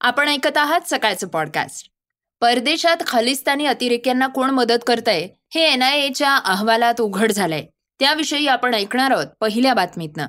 आपण ऐकत आहात सकाळचं पॉडकास्ट परदेशात खालिस्तानी अतिरेक्यांना कोण मदत करतंय हे एन आय एच्या अहवालात उघड झालंय. त्याविषयी आपण ऐकणार आहोत पहिल्या बातमीतनं.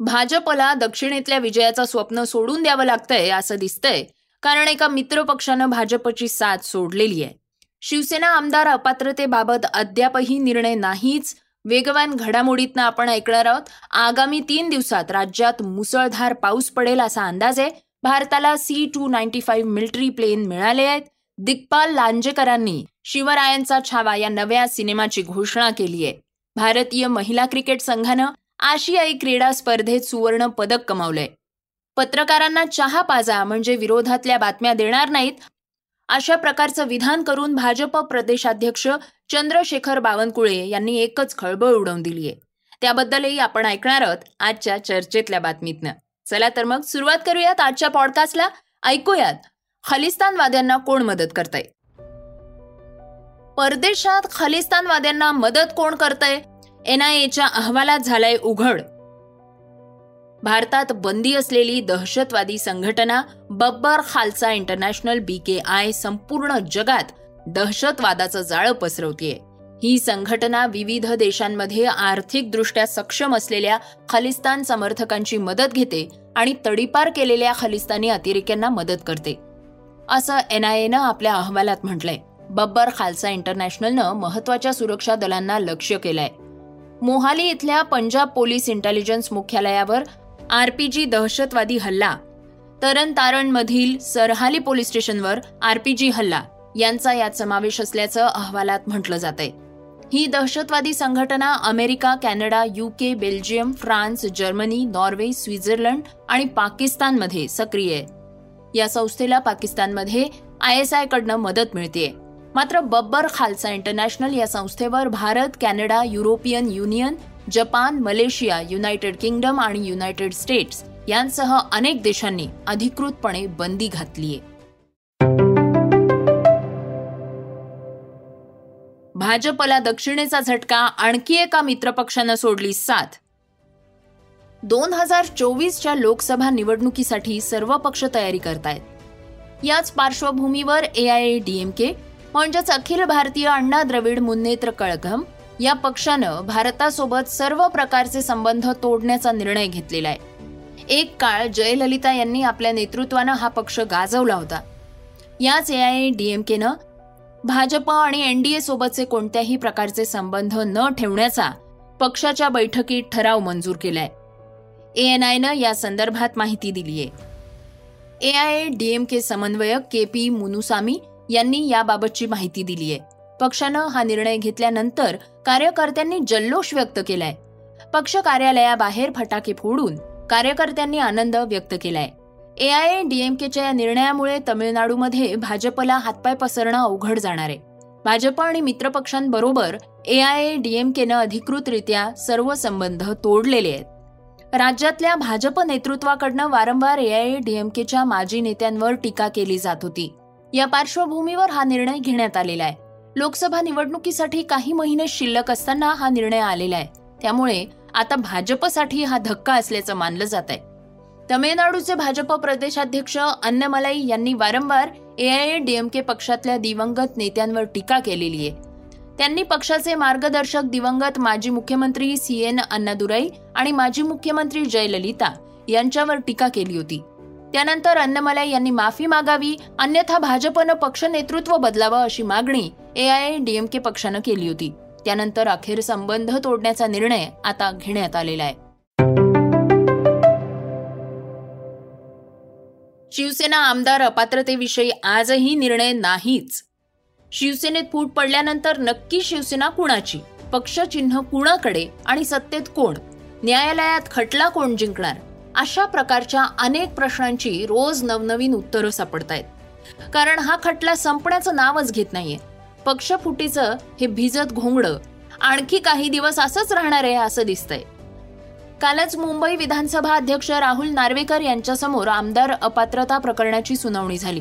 भाजपला दक्षिणेतल्या विजयाचं स्वप्न सोडून द्यावं लागतंय असं दिसतंय कारण एका मित्र पक्षानं भाजपची साथ सोडलेली आहे. शिवसेना आमदार अपात्रतेबाबत अद्यापही निर्णय नाहीच वेगवान घडामोडीतनं आपण ऐकणार आहोत. आगामी तीन दिवसात राज्यात मुसळधार पाऊस पडेल असा अंदाज आहे. भारताला C two ninety five military plane मिळाले आहेत. दिग्पाल लांजेकरांनी शिवरायांचा छावा या नव्या सिनेमाची घोषणा केली आहे. भारतीय महिला क्रिकेट संघानं आशियाई क्रीडा स्पर्धेत सुवर्ण पदक कमावलंय. पत्रकारांना चहा पाजा म्हणजे विरोधातल्या बातम्या देणार नाहीत. अशा प्रकारचं विधान करून भाजप प्रदेशाध्यक्ष चंद्रशेखर बावनकुळे यांनी एकच खळबळ उडवून दिलीय. त्याबद्दलही आपण ऐकणार आहोत आजच्या चर्चेतल्या बातमीतनं. चला तर मग सुरुवात करूयात आजच्या पॉडकास्टला ऐकूयात. खलिस्तानवाद्यांना कोण मदत करतय? परदेशात खलिस्तानवाद्यांना मदत कोण करतय? एनआयएच्या अहवालात झालाय उघड. भारतात बंदी असलेली दहशतवादी संघटना Babbar Khalsa international B K I संपूर्ण जगात दहशतवादाचं जाळं पसरवतीये. ही संघटना विविध देशांमध्ये आर्थिकदृष्ट्या सक्षम असलेल्या खालिस्तान समर्थकांची मदत घेते आणि तडीपार केलेल्या खालिस्तानी अतिरेक्यांना मदत करते. असं एनआयएनं आपल्या अहवालात म्हटलंय. बब्बर खालसा इंटरनॅशनलनं महत्त्वाच्या सुरक्षा दलांना लक्ष केलंय. मोहाली इथल्या पंजाब पोलीस इंटेलिजन्स मुख्यालयावर आरपीजी दहशतवादी हल्ला तरन तारणमधील सरहाली पोलीस स्टेशनवर आरपीजी हल्ला यांचा यात समावेश असल्याचं अहवालात म्हटलं जात आहे ही दहशतवादी संघटना America Canada UK Belgium France Germany Norway Switzerland आणि पाकिस्तानमध्ये सक्रिय आहे. या संस्थेला पाकिस्तानमध्ये आय एस आय मदत मिळते मात्र बब्बर खालसा इंटरनॅशनल या संस्थेवर Bharat Canada European Union Japan Malaysia United Kingdom आणि युनायटेड स्टेट्स यांसह अनेक देशांनी अधिकृतपणे बंदी घातली आहे भाजपला दक्षिणेचा झटका आणखी एका मित्रपक्षानं सोडली साथ. दोन हजार चोवीसच्या लोकसभा निवडणुकीसाठी सर्व पक्ष तयारी करतायत. याच पार्श्वभूमीवर ए आय ए डीएमके म्हणजेच अखिल भारतीय अण्णा द्रविड मुन्नेत्र कळघम या पक्षानं भारतासोबत सर्व प्रकारचे संबंध तोडण्याचा निर्णय घेतलेला आहे. एक काळ जयललिता यांनी आपल्या नेतृत्वानं हा पक्ष गाजवला होता. याच ए आय डीएमकेनं भाजप आणि एनडीए सोबतचे कोणत्याही प्रकारचे संबंध न ठेवण्याचा पक्षाच्या बैठकीत ठराव मंजूर केलाय. एएनआयनं या संदर्भात माहिती दिलीय. एआयए डीएमके समन्वयक के पी मुनुसामी यांनी याबाबतची माहिती दिलीय. पक्षानं हा निर्णय घेतल्यानंतर कार्यकर्त्यांनी जल्लोष व्यक्त केलाय. पक्ष कार्यालयाबाहेर फटाके फोडून कार्यकर्त्यांनी आनंद व्यक्त केलाय. एआयए डीएमकेच्या या निर्णयामुळे तमिळनाडूमध्ये भाजपला हातपाय पसरणं अवघड जाणार आहे. भाजप आणि मित्रपक्षांबरोबर एआयए डीएमकेनं अधिकृतरित्या सर्व संबंध तोडलेले आहेत. राज्यातल्या भाजप नेतृत्वाकडनं वारंवार एआयए डीएमकेच्या माजी नेत्यांवर टीका केली जात होती. या पार्श्वभूमीवर हा निर्णय घेण्यात आलेला आहे. लोकसभा निवडणुकीसाठी काही महिने शिल्लक असताना हा निर्णय आलेला आहे. त्यामुळे आता भाजपसाठी हा धक्का असल्याचं मानलं जात आहे तमिळनाडूचे भाजप प्रदेशाध्यक्ष अन्नमलाई यांनी वारंवार एआयएडीएमके पक्षातल्या दिवंगत नेत्यांवर टीका केलेली आहे. त्यांनी पक्षाचे मार्गदर्शक दिवंगत माजी मुख्यमंत्री सी एन अण्णादुराई आणि माजी मुख्यमंत्री जयललिता यांच्यावर टीका केली होती. त्यानंतर अन्नमलाई यांनी माफी मागावी अन्यथा भाजपनं पक्ष नेतृत्व बदलावं अशी मागणी एआयएडीएमके पक्षानं केली होती. त्यानंतर अखेर संबंध तोडण्याचा निर्णय आता घेण्यात आलेला आहे. शिवसेना आमदार अपात्रतेविषयी आजही निर्णय नाहीच. शिवसेनेत फूट पडल्यानंतर नक्की शिवसेना कुणाची? पक्षचिन्ह कुणाकडे आणि सत्तेत कोण? न्यायालयात खटला कोण जिंकणार? अशा प्रकारच्या अनेक प्रश्नांची रोज नवनवीन उत्तरं सापडतायत. कारण हा खटला संपण्याचं नावच घेत नाहीये. पक्षफुटीचं हे भिजत घोंगडं आणखी काही दिवस असंच राहणार आहे असं दिसतंय. कालच मुंबई विधानसभा अध्यक्ष राहुल नार्वेकर यांच्यासमोर आमदार अपात्रता प्रकरणाची सुनावणी झाली.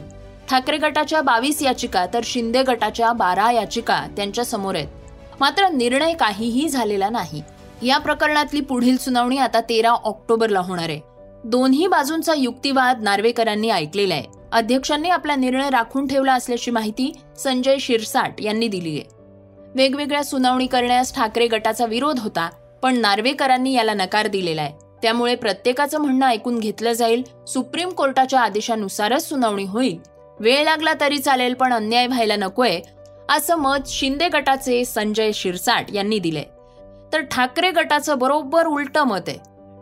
ठाकरे गटाच्या बावीस याचिका तर शिंदे गटाच्या बारा याचिका त्यांच्यासमोर आहेत. मात्र निर्णय काहीही झालेला नाही. या प्रकरणातली पुढील सुनावणी आता तेरा ऑक्टोबरला होणार आहे. दोन्ही बाजूंचा युक्तिवाद नार्वेकरांनी ऐकलेला आहे. अध्यक्षांनी आपला निर्णय राखून ठेवला असल्याची माहिती संजय शिरसाट यांनी दिली आहे. वेगवेगळ्या सुनावणी करण्यास ठाकरे गटाचा विरोध होता. पण नार्वेकरांनी याला नकार दिलेला आहे. त्यामुळे प्रत्येकाचं म्हणणं ऐकून घेतलं जाईल सुप्रीम कोर्टाच्या आदेशानुसारच सुनावणी होईल. वेळ लागला तरी चालेल पण अन्याय व्हायला नकोय असं मत शिंदे गटाचे संजय शिरसाट यांनी दिले तर ठाकरे गटाचं बरोबर उलट मत आहे.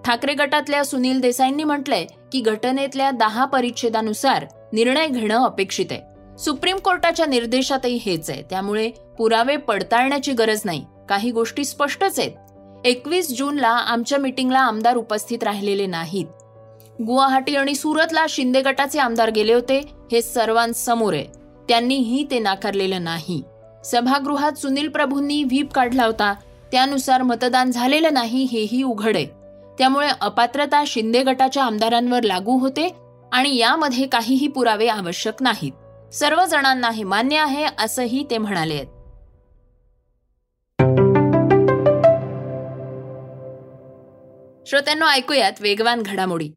ठाकरे गटातल्या सुनील देसाईंनी म्हटलंय की घटनेतल्या दहा परिच्छेदानुसार निर्णय घेणं अपेक्षित आहे. सुप्रीम कोर्टाच्या निर्देशातही हेच आहे. त्यामुळे पुरावे पडताळण्याची गरज नाही. काही गोष्टी स्पष्टच आहेत. एकवीस जूनला आमच्या मिटिंगला आमदार उपस्थित राहिलेले नाहीत. गुवाहाटी आणि सुरतला शिंदे गटाचे आमदार गेले होते हे सर्वांसमोर आहे. त्यांनीही ते नाकारलेलं नाही. सभागृहात सुनील प्रभूंनी व्हीप काढला होता त्यानुसार मतदान झालेलं नाही हेही उघड आहे. त्यामुळे अपात्रता शिंदे गटाच्या आमदारांवर लागू होते आणि यामध्ये काहीही पुरावे आवश्यक नाहीत. सर्व जणांना हे मान्य आहे असंही ते म्हणाले आहेत. श्रोत्यांना ऐकूयात वेगवान घडामोडी.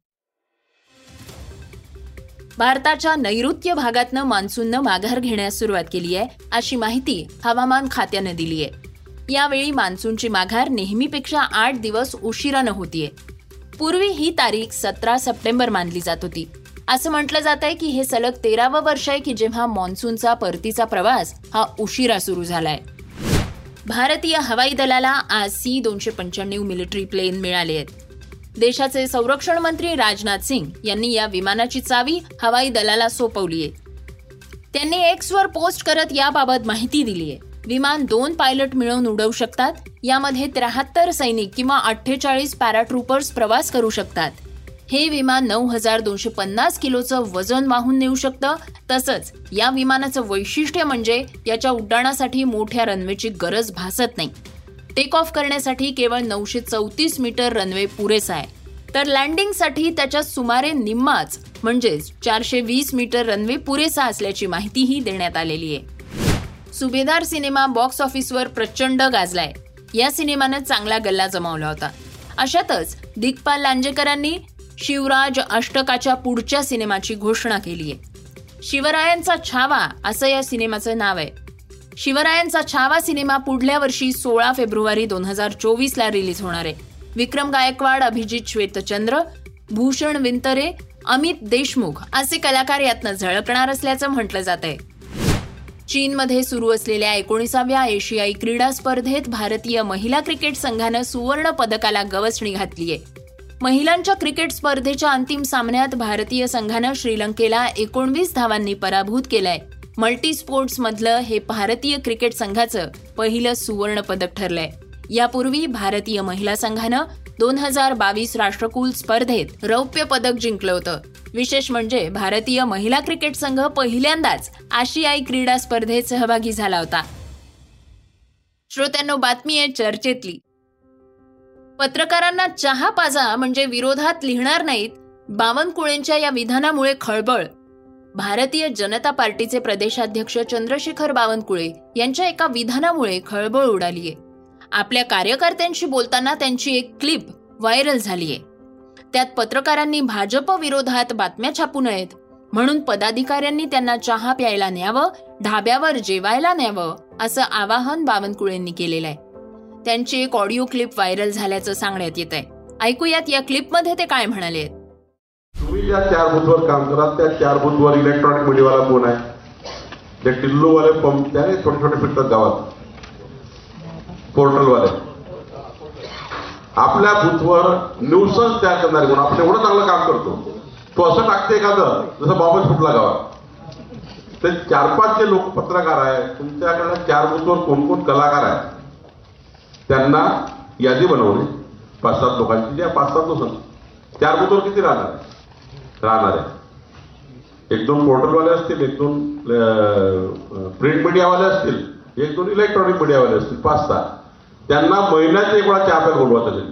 भारताच्या नैऋत्य भागातनं मान्सूननं माघार घेण्यास सुरुवात केली आहे अशी माहिती हवामान खात्यानं दिली आहे. यावेळी मान्सूनची माघार नेहमीपेक्षा आठ दिवस उशिरानं होतीये. पूर्वी ही तारीख सतरा सप्टेंबर मानली जात होती. असं म्हटलं जात आहे की हे सलग तेरावं वर्ष आहे की जेव्हा मान्सूनचा परतीचा प्रवास हा उशिरा सुरू झालाय. भारतीय हवाई दलाला आज सी दोनशे पंच्याण्णव मिलिटरी प्लेन मिळाले आहेत. देशाचे संरक्षण मंत्री राजनाथ सिंग यांनी या विमानाची चावी हवाई दलाला सोपवली आहे. त्यांनी एक्सवर पोस्ट करत याबाबत माहिती दिली आहे. विमान दोन पायलट मिळवून उडवू शकतात. यामध्ये त्र्याहत्तर सैनिक किंवा अठ्ठेचाळीस पॅराट्रुपर्स प्रवास करू शकतात. हे विमान नऊ हजार दोनशे पन्नास किलोचं वजन वाहून नेऊ शकतं. तसंच या विमानाचं वैशिष्ट्य म्हणजे याच्या उड्डाणासाठी मोठ्या रनवेची गरज भासत नाही. टेक ऑफ करण्यासाठी केवळ नऊशे चौतीस मीटर रनवे पुरेसा आहे. तर लँडिंगसाठी त्याच्या सुमारे निम्माच म्हणजेच चारशे वीस मीटर रनवे पुरेसा असल्याची माहितीही देण्यात आलेली आहे. सुभेदार सिनेमा बॉक्स ऑफिसवर प्रचंड गाजलाय. या सिनेमानं चांगला गल्ला जमावला होता. अशातच दिग्पाल लांजेकरांनी शिवराज अष्टकाच्या पुढच्या सिनेमाची घोषणा केली आहे. शिवरायांचा छावा असं या सिनेमाचं नाव आहे. शिवरायांचा छावा सिनेमा पुढल्या वर्षी सोळा फेब्रुवारी दोन हजार चोवीसला रिलीज होणार आहे. विक्रम गायकवाड अभिजित श्वेतचंद्र भूषण विंतरे अमित देशमुख असे कलाकार यातनं झळकणार असल्याचं म्हटलं जात आहे. चीनमध्ये सुरू असलेल्या एकोणीसाव्या एशियाई क्रीडा स्पर्धेत भारतीय महिला क्रिकेट संघानं सुवर्ण पदकाला गवसणी घातली आहे महिलांच्या क्रिकेट स्पर्धेच्या अंतिम सामन्यात भारतीय संघानं श्रीलंकेला एकोणवीस धावांनी पराभूत केलाय. मल्टी स्पोर्ट्समधलं हे भारतीय क्रिकेट संघाचं पहिलं सुवर्ण पदक ठरलंय. यापूर्वी भारतीय महिला संघानं दोन हजार बावीस राष्ट्रकुल स्पर्धेत रौप्य पदक जिंकलं होतं. विशेष म्हणजे भारतीय महिला क्रिकेट संघ पहिल्यांदाच आशियाई क्रीडा स्पर्धेत सहभागी झाला होता. श्रोत्यांनो बातमी आहे चर्चेतली. पत्रकारांना चहा पाजा म्हणजे विरोधात लिहिणार नाहीत. बावनकुळेंच्या या विधानामुळे खळबळ. भारतीय जनता पार्टीचे प्रदेशाध्यक्ष चंद्रशेखर बावनकुळे यांच्या एका विधानामुळे खळबळ उडालीये. आपल्या कार्यकर्त्यांशी बोलताना त्यांची एक क्लिप व्हायरल झालीये. त्यात पत्रकारांनी भाजप विरोधात बातम्या छापू नयेत म्हणून पदाधिकाऱ्यांनी त्यांना चहा प्यायला न्यावं ढाब्यावर जेवायला न्यावं असं आवाहन बावनकुळेंनी केलेलं आहे त्यांची एक ऑडिओ क्लिप व्हायरल झाल्याचं सांगण्यात येत आहे ऐकूयात या क्लिपमध्ये ते काय म्हणाले तुम्ही चार बुथवर काम करा. त्या चार बुथवर इलेक्ट्रॉनिक मीडियावाला कोण आहे? ते टिल्लूवाले पंप त्याने छोटे छोटे फिरतात गावात. पोर्टलवाले आपल्या बुथवर न्यूसन्स तयार करणारे कोण? आपण एवढं चांगलं काम करतो. तो असं टाकते एखादं जसं बाबत फुटला गावात. ते चार पाच जे लोक पत्रकार आहे. तुमच्याकडे चार बुथवर कोण कोण कलाकार आहे? त्यांना यादी बनवणे. पाच सात लोकांची ज्या पाच सात लोक चार बुथवर किती राहणार? राहणार आहे. एक दोन पोर्टलवाले असतील एक दोन प्रिंट मीडियावाले असतील एक दोन इलेक्ट्रॉनिक मीडियावाले असतील पाच सहा. त्यांना महिन्यात एक वेळा चहा प्यायला बोलवा त्यांनी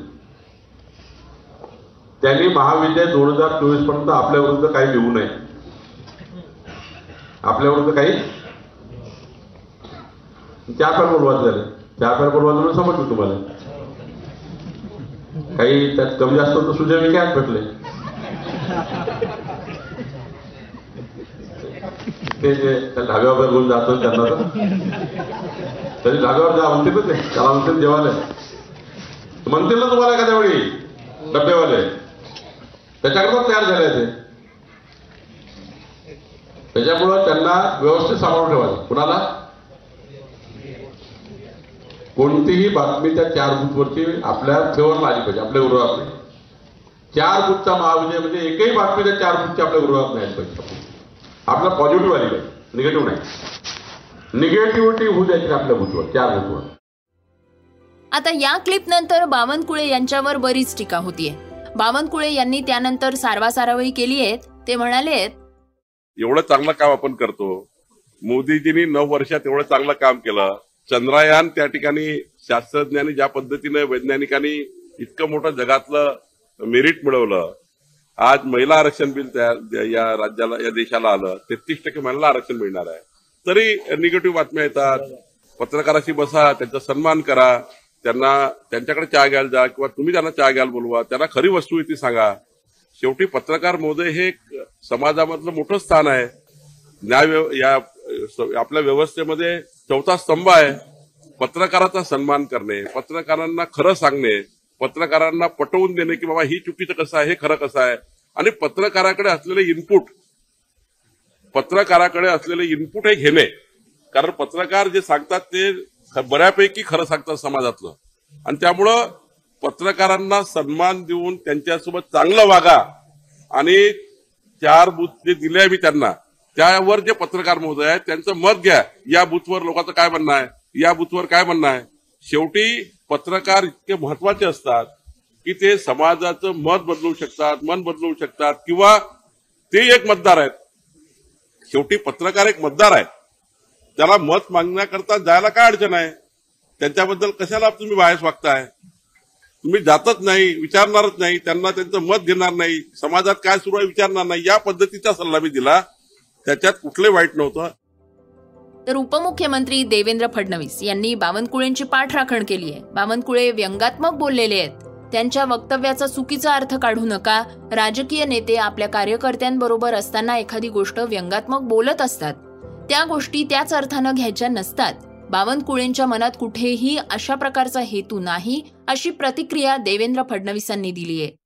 त्यांनी महाविद्यालय दोन हजार चोवीसपर्यंत आपल्याविरुद्ध काही लिहू नये. आपल्याविरुद्ध काही? चहा प्यायला बोलवा झाले चहा प्यायला बोलवा म्हणून समजलं तुम्हाला? काही त्यात कमी जास्त तर सुजय विखे भेटले ते जे त्या ढाब्यावर घेऊन जातो त्यांना तर. तरी ढाब्यावर जा म्हणतील ते. त्याला म्हणतील जेवायला म्हणतील ना तुम्हाला एखाद्या वेळी डब्बेवाले त्याच्याकरता तयार झाले ते. त्याच्यामुळं त्यांना व्यवस्थित सांभाळून ठेवायचं. कुणाला? कोणतीही बातमी त्या चार बुथवरची आपल्या फेवरला आली पाहिजे आपल्या गृहात नाही चार बुथचा महाविजय म्हणजे एकही बातमी त्या चार बुथची आपल्या गृहात नाही पाहिजे. आपला पॉझिटिव्ह आली पाहिजे निगेटिव्ह नाही. निगेटिव्हिटी होऊ द्यायची आपल्या बुथवर चार बुथवर आता या क्लिप नंतर बावनकुळे यांच्यावर बरीच टीका होतीये. बावनकुळे यांनी त्यानंतर सारवासारवही केली आहे ते म्हणाले एवढं चांगलं काम आपण करतो. मोदीजींनी नऊ वर्षात एवढं चांगलं काम केलं. चंद्रयान त्या ठिकाणी शास्त्रज्ञांनी ज्या पद्धतीने वैज्ञानिकांनी इतकं मोठं जगातलं मेरिट मिळवलं. आज महिला आरक्षण बिल त्या या राज्याला या देशाला आलं तेहतीस टक्के महिला आरक्षण मिळणार आहे. तरी निगेटिव्ह बातम्या येतात. पत्रकाराशी बसा त्यांचा सन्मान करा. त्यांना त्यांच्याकडे चहा घ्यायला जा किंवा तुम्ही त्यांना चहा घ्यायला बोलवा. त्यांना खरी वस्तू ती सांगा. शेवटी पत्रकार महोदय हे समाजामधलं मोठं स्थान आहे. न्याय या आपल्या व्यवस्थेमध्ये चौथा स्तंभ आहे पत्रकाराचा सन्मान करणे पत्रकारांना खरं सांगणे पत्रकारांना पटवून देणे की बाबा ही चुकीचं कसं आहे हे खरं कसं आहे? आणि पत्रकाराकडे असलेले इनपुट पत्रकाराकडे असलेले इनपुट हे घेणे. कारण पत्रकार जे सांगतात ते बऱ्यापैकी खरं सांगतात समाजातलं. आणि त्यामुळं पत्रकारांना सन्मान देऊन त्यांच्यासोबत चांगलं वागा. आणि चार बूथ जे दिले आहे मी त्यांना त्यावर जे पत्रकार महोदय आहेत त्यांचं मत घ्या. या बूथवर लोकांचं काय म्हणणं आहे? या बूथवर काय म्हणणं आहे? शेवटी पत्रकार इतके महत्त्वाचे असतात की ते समाजाचं मत बदलू शकतात मन बदलू शकतात किंवा ते एक मतदार आहेत. शेवटी पत्रकार एक मतदार आहे त्याला मत मागण्याकरता जायला काय अडचण आहे? त्यांच्याबद्दल कशाला तुम्ही बाहेर वागताय? तुम्ही जातच नाही विचारणारच नाही त्यांना त्यांचं मत घेणार नाही समाजात काय सुरू आहे विचारणार नाही या पद्धतीचा सल्ला मी दिला. त्याच्यात कुठले वाईट नव्हतं. तर उपमुख्यमंत्री देवेंद्र फडणवीस यांनी बावनकुळेंची पाठराखण केली आहे. बावनकुळे व्यंगात्मक बोललेले आहेत. त्यांच्या वक्तव्याचा चुकीचा अर्थ काढू नका. राजकीय नेते आपल्या कार्यकर्त्यांबरोबर असताना एखादी गोष्ट व्यंगात्मक बोलत असतात. त्या गोष्टी त्याच अर्थानं घ्यायच्या नसतात. बावनकुळेंच्या मनात कुठेही अशा प्रकारचा हेतू नाही अशी प्रतिक्रिया देवेंद्र फडणवीसांनी दिली आहे.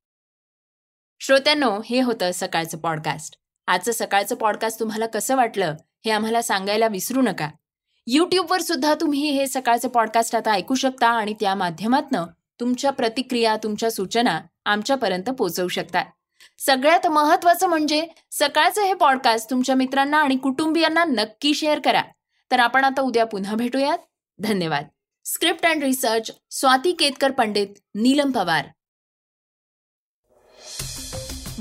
श्रोत्यांनो हे होतं सकाळचं पॉडकास्ट. आजचं सकाळचं पॉडकास्ट तुम्हाला कसं वाटलं? हे आम्हाला सांगायला विसरू नका. यूट्यूबवर सुद्धा तुम्ही हे सकाळचं पॉडकास्ट आता ऐकू शकता आणि त्या माध्यमातनं तुमच्या प्रतिक्रिया तुमच्या सूचना आमच्यापर्यंत पोहोचवू शकता. सगळ्यात महत्वाचं म्हणजे सकाळचं हे पॉडकास्ट तुमच्या मित्रांना आणि कुटुंबियांना नक्की शेअर करा. तर आपण आता उद्या पुन्हा भेटूयात. धन्यवाद. Script and research Swati Ketkar Pandit Neelam Pawar.